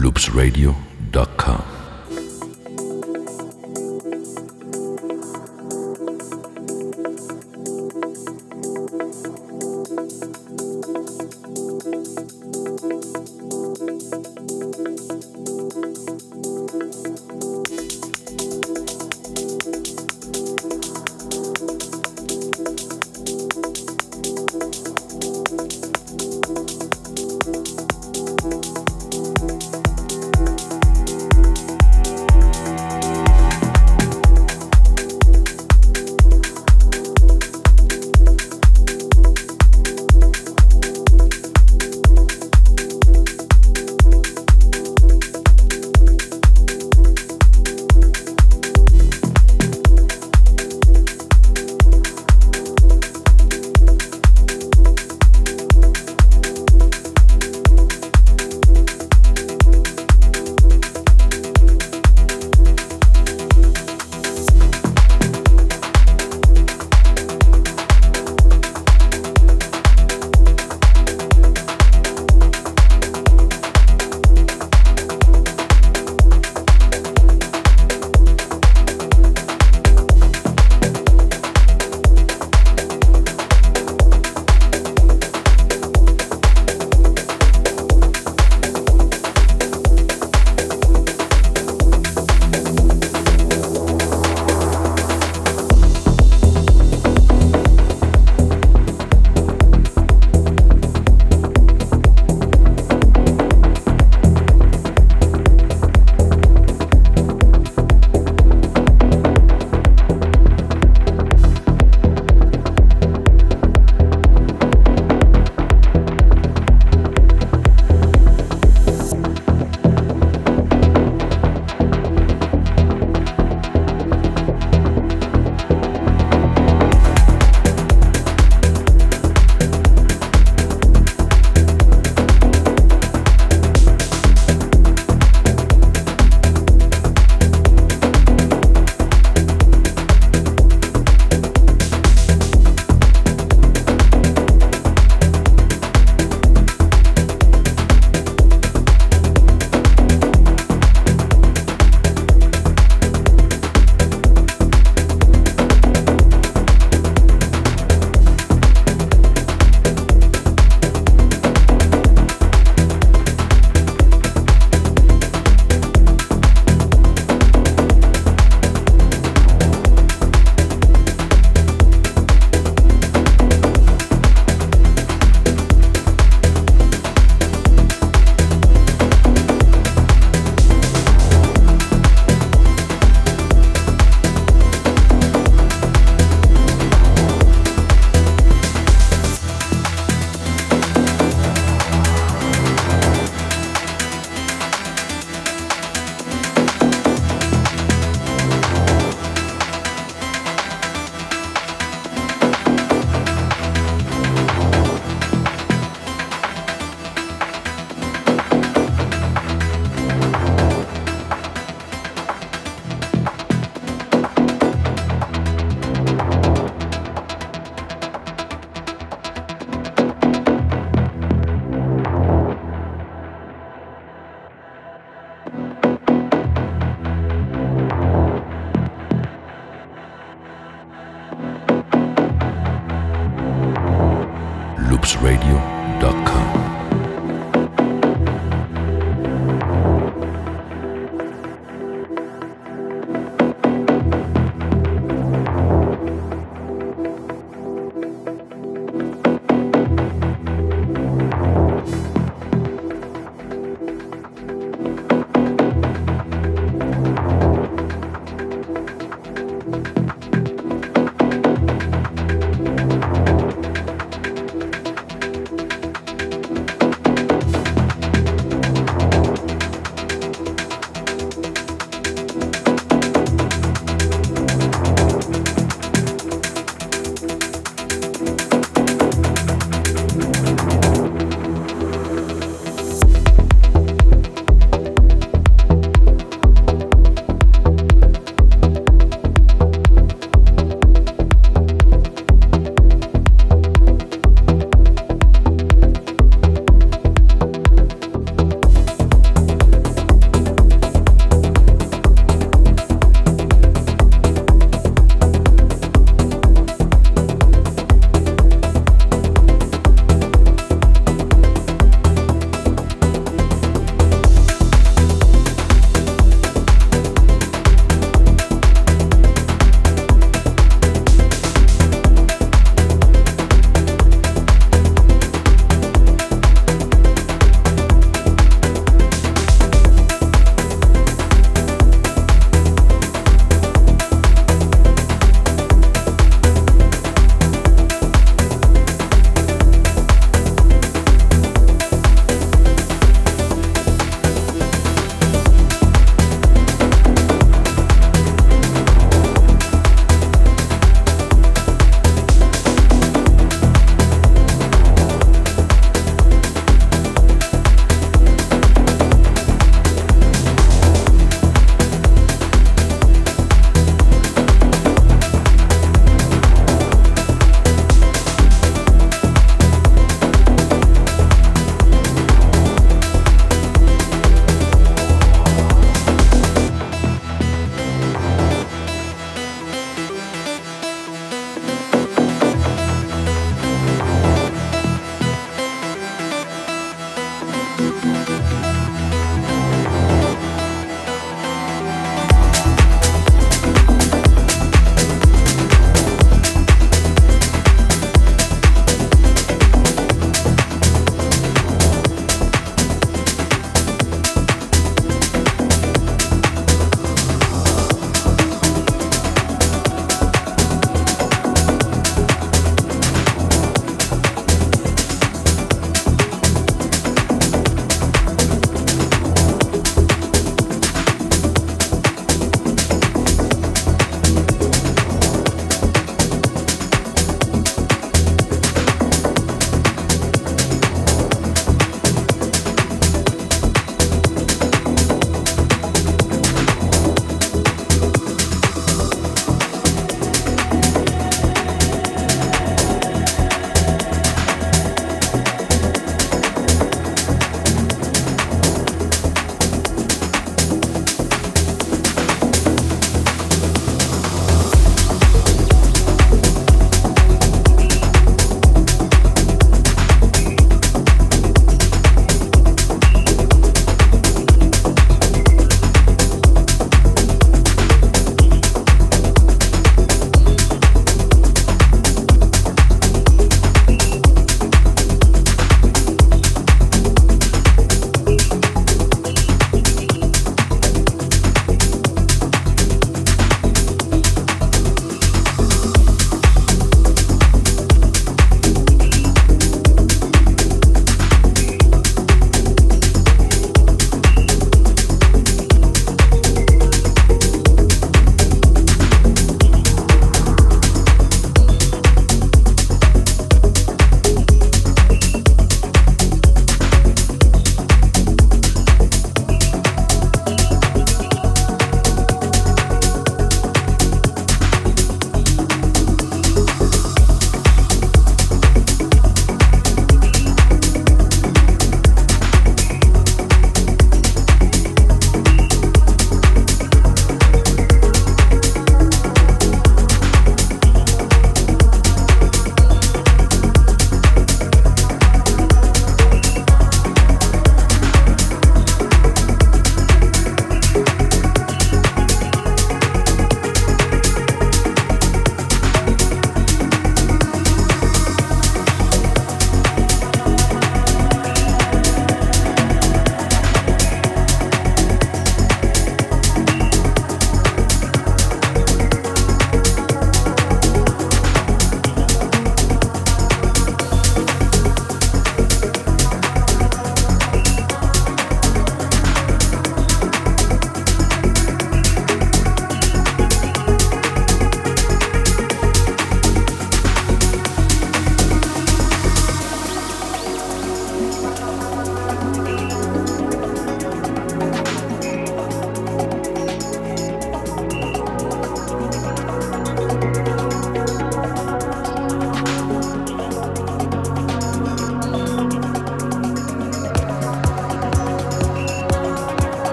loopsradio.com.